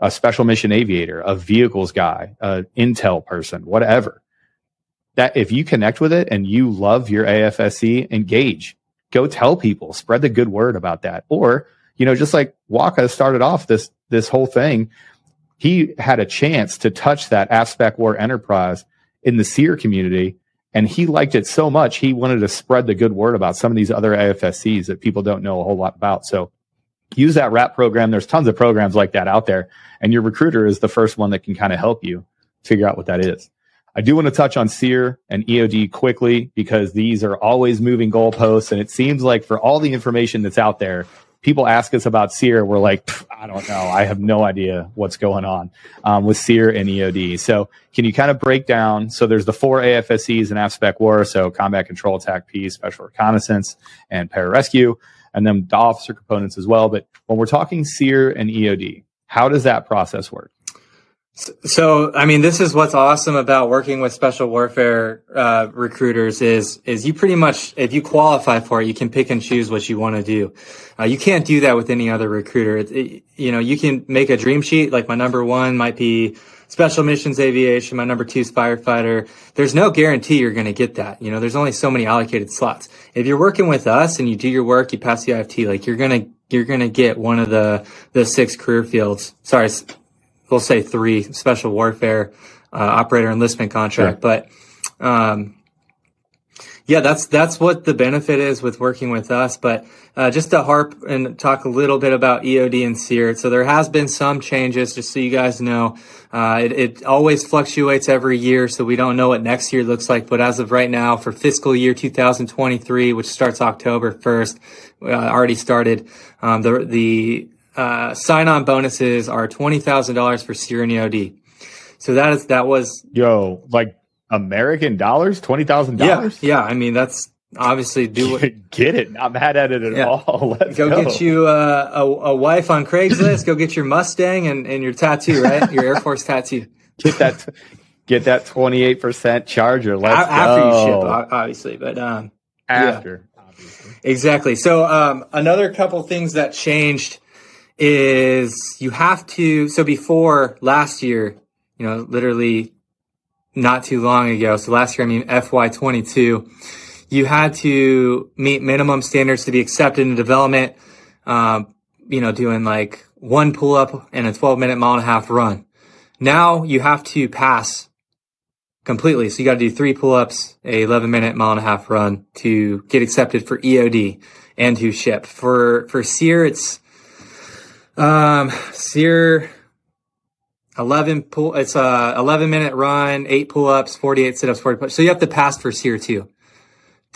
a special mission aviator, a vehicles guy, an intel person, whatever. That if you connect with it and you love your AFSC, engage. Go tell people, spread the good word about that. Or, you know, just like Waka started off this this whole thing he had a chance to touch that AFSPEC War enterprise in the SERE community. And he liked it so much, he wanted to spread the good word about some of these other AFSCs that people don't know a whole lot about. So use that RAP program. There's tons of programs like that out there. And your recruiter is the first one that can kind of help you figure out what that is. I do want to touch on SERE and EOD quickly because these are always moving goalposts. And it seems like for all the information that's out there, people ask us about SERE. We're like, I don't know. I have no idea what's going on um, with SERE and EOD. So can you kind of break down? So there's the four AFSCs in AFSPEC war. So combat control, TACP, special reconnaissance, and pararescue, and then the officer components as well. But when we're talking SERE and EOD, how does that process work? So, I mean, this is what's awesome about working with special warfare uh, recruiters is is you pretty much, if you qualify for it, you can pick and choose what you want to do. Uh, you can't do that with any other recruiter. It, it, you know, you can make a dream sheet. Like my number one might be special missions aviation. My number two is firefighter. There's no guarantee you're going to get that. You know, there's only so many allocated slots. If you're working with us and you do your work, you pass the IFT, like you're gonna you're gonna get one of the the six career fields. Sorry we'll say three special warfare uh, operator enlistment contract. Sure. But um, yeah, that's that's what the benefit is with working with us. But uh, just to harp and talk a little bit about EOD and SERE. So there has been some changes, just so you guys know. Uh, it, it, always fluctuates every year, so we don't know what next year looks like. But as of right now, for fiscal year 2023, which starts October 1st, uh, already started, um, the the uh, sign-on bonuses are twenty thousand dollars for SERE and EOD. So that is that was yo like American dollars, twenty thousand dollars. Yeah, yeah. I mean that's obviously do what get it. Not mad at it at yeah. all. Let's go, go. get you uh, a, a wife on Craigslist. go get your Mustang and, and your tattoo, right? Your Air Force tattoo. Get that. Get that twenty eight percent charger. Let's after go. you ship, obviously, but um, after. Yeah. Obviously. Exactly. So um, another couple things that changed is you have to, so before last year, you know, literally not too long ago. So last year, I mean, FY22, you had to meet minimum standards to be accepted in development. Um, you know, doing like one pull up and a 12 minute mile and a half run. Now you have to pass completely. So you got to do three pull ups, a 11 minute mile and a half run to get accepted for EOD and to ship. For, for SERE, it's, um, SERE, 11 pull, it's a 11 minute run, eight pull ups, 48 sit ups, 40 push. So you have to pass for SERE too,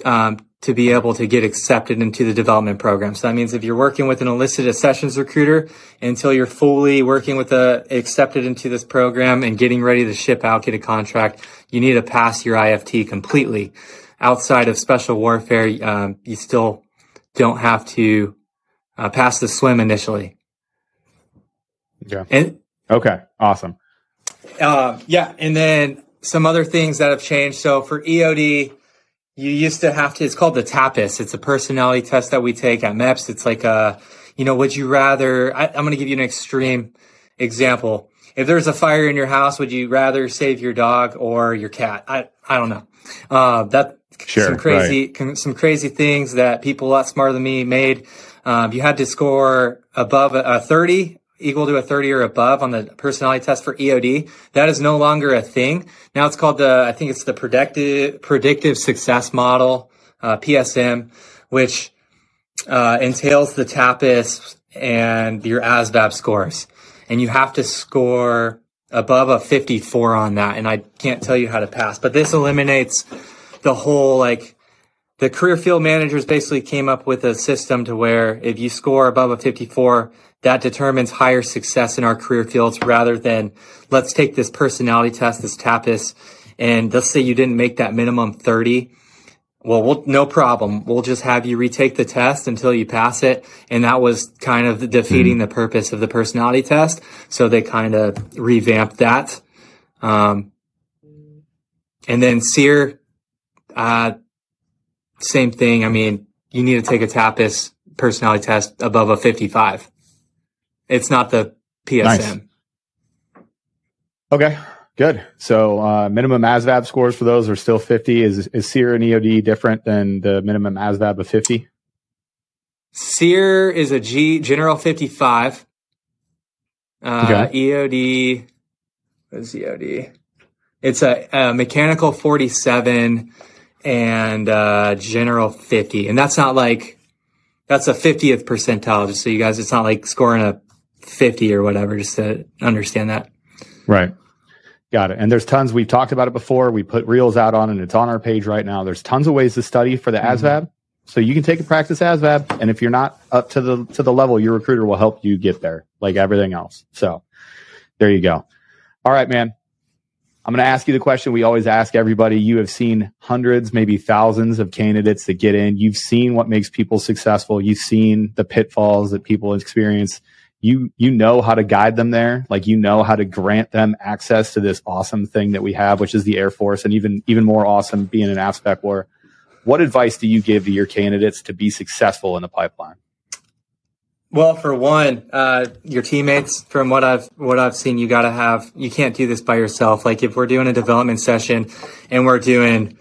um, to be able to get accepted into the development program. So that means if you're working with an enlisted accessions recruiter until you're fully working with a accepted into this program and getting ready to ship out, get a contract, you need to pass your IFT completely. Outside of special warfare, um, you still don't have to uh, pass the swim initially. Yeah. And okay, awesome. Uh, yeah, and then some other things that have changed. So for EOD, you used to have to. It's called the TAPAS. It's a personality test that we take at MEPS. It's like a, you know, would you rather? I, I'm going to give you an extreme example. If there's a fire in your house, would you rather save your dog or your cat? I I don't know. Uh, that sure, some crazy right. some crazy things that people a lot smarter than me made. Um, you had to score above a, a 30 equal to a 30 or above on the personality test for EOD. That is no longer a thing. Now it's called the, I think it's the predictive, predictive success model, uh, PSM, which, uh, entails the TAPAS and your ASVAB scores. And you have to score above a 54 on that. And I can't tell you how to pass, but this eliminates the whole like, the career field managers basically came up with a system to where if you score above a 54, that determines higher success in our career fields rather than let's take this personality test, this TAPAS, and let's say you didn't make that minimum 30. Well, we'll, no problem. We'll just have you retake the test until you pass it. And that was kind of defeating mm. the purpose of the personality test. So they kind of revamped that. Um, and then SERE, uh, same thing. I mean, you need to take a TAPAS personality test above a 55. It's not the PSM. Nice. Okay, good. So uh, minimum ASVAB scores for those are still 50. Is is SERE and EOD different than the minimum ASVAB of 50? SERE is a G general 55. Uh, okay. EOD, what is EOD? It's a, a mechanical 47 and uh, general 50. And that's not like, that's a 50th percentile, just so you guys, it's not like scoring a 50 or whatever, just to understand that. Right. Got it. And there's tons. We've talked about it before. We put reels out on, and it's on our page right now. There's tons of ways to study for the mm-hmm. ASVAB. So you can take a practice ASVAB, and if you're not up to the to the level, your recruiter will help you get there, like everything else. So there you go. All right, man. I'm going to ask you the question we always ask everybody. You have seen hundreds, maybe thousands of candidates that get in. You've seen what makes people successful. You've seen the pitfalls that people experience you you know how to guide them there. Like you know how to grant them access to this awesome thing that we have which is the air force and even even more awesome being an AFSPEC war what advice do you give to your candidates to be successful in the pipeline? Well for one uh, your teammates from what i've what i've seen you got to have you can't do this by yourself. Like if we're doing a development session and we're doing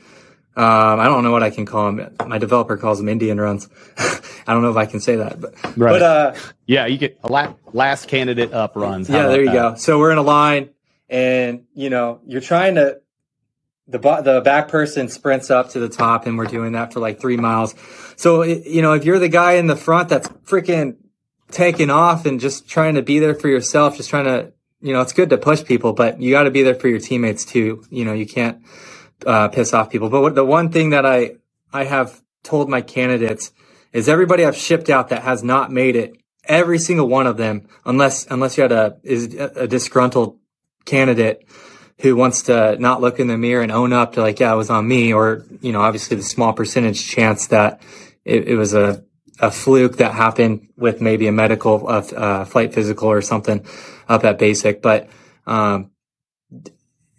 um, I don't know what I can call them. My developer calls them Indian runs. I don't know if I can say that, but right. but uh, yeah, you get a la- last candidate up runs. How yeah, there you that? go. So we're in a line, and you know you're trying to the the back person sprints up to the top, and we're doing that for like three miles. So you know if you're the guy in the front that's freaking taking off and just trying to be there for yourself, just trying to you know it's good to push people, but you got to be there for your teammates too. You know you can't uh, piss off people. But what, the one thing that I I have told my candidates is everybody I've shipped out that has not made it, every single one of them, unless unless you had a is a disgruntled candidate who wants to not look in the mirror and own up to like, yeah, it was on me, or you know, obviously the small percentage chance that it, it was a a fluke that happened with maybe a medical uh, uh, flight physical or something up at basic, but um,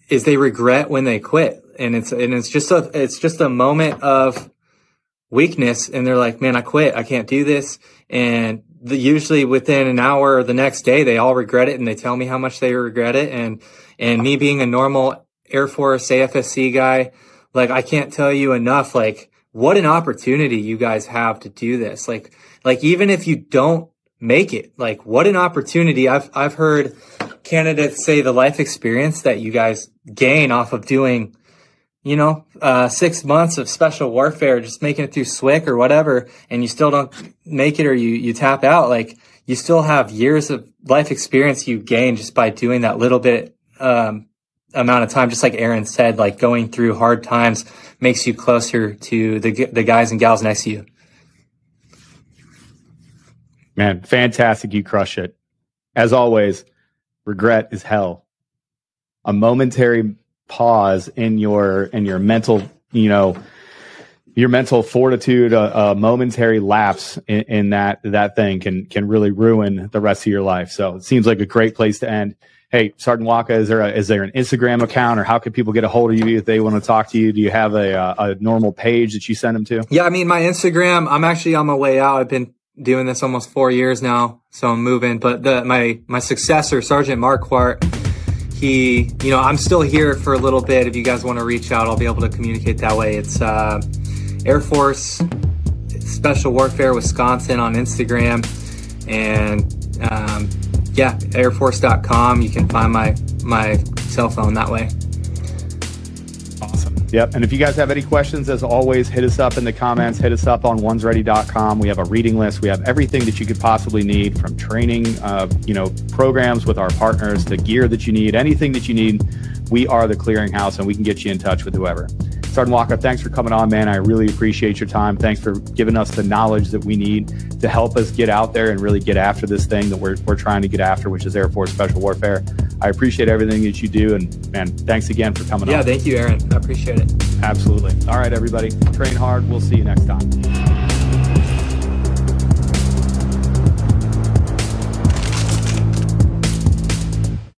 is they regret when they quit and it's and it's just a it's just a moment of weakness and they're like man i quit. I can't do this. And the, usually within an hour or the next day they all regret it and they tell me how much they regret it. And and me being a normal air force afsc guy like i can't tell you enough like what an opportunity you guys have to do this. Like like even if you don't make it like what an opportunity. I've i've heard candidates say the life experience that you guys gain off of doing you know, uh, six months of special warfare, just making it through SWCS or whatever, and you still don't make it or you, you tap out, like you still have years of life experience you gain just by doing that little bit, um, amount of time. Just like Aaron said, like going through hard times makes you closer to the, the guys and gals next to you. Man, fantastic. You crush it. As always, regret is hell. A momentary pause in your in your mental you know your mental fortitude a, a momentary lapse in, in, that that thing can can really ruin the rest of your life. So it seems like a great place to end. Hey sergeant waka is there a, is there an instagram account or how can people get a hold of you if they want to talk to you? Do you have a, uh, a normal page that you send them to? Yeah i mean my instagram i'm actually on my way out. I've been doing this almost four years now so i'm moving. But the my my successor sergeant marquardt he, you know, I'm still here for a little bit. If you guys want to reach out, I'll be able to communicate that way. It's uh, Air Force Special Warfare Wisconsin on Instagram, and um, yeah, airforce.com. You can find my my cell phone that way. Yep. And if you guys have any questions, as always, hit us up in the comments. Hit us up on onesready.com. We have a reading list. We have everything that you could possibly need from training, uh, you know, programs with our partners, the gear that you need, anything that you need. We are the clearinghouse and we can get you in touch with whoever. Sergeant Waka, thanks for coming on, man. I really appreciate your time. Thanks for giving us the knowledge that we need to help us get out there and really get after this thing that we're, we're trying to get after, which is Air Force Special Warfare. I appreciate everything that you do. And man, thanks again for coming yeah, on. Yeah, thank you, Aaron. I appreciate it. Absolutely. All right, everybody. Train hard. We'll see you next time.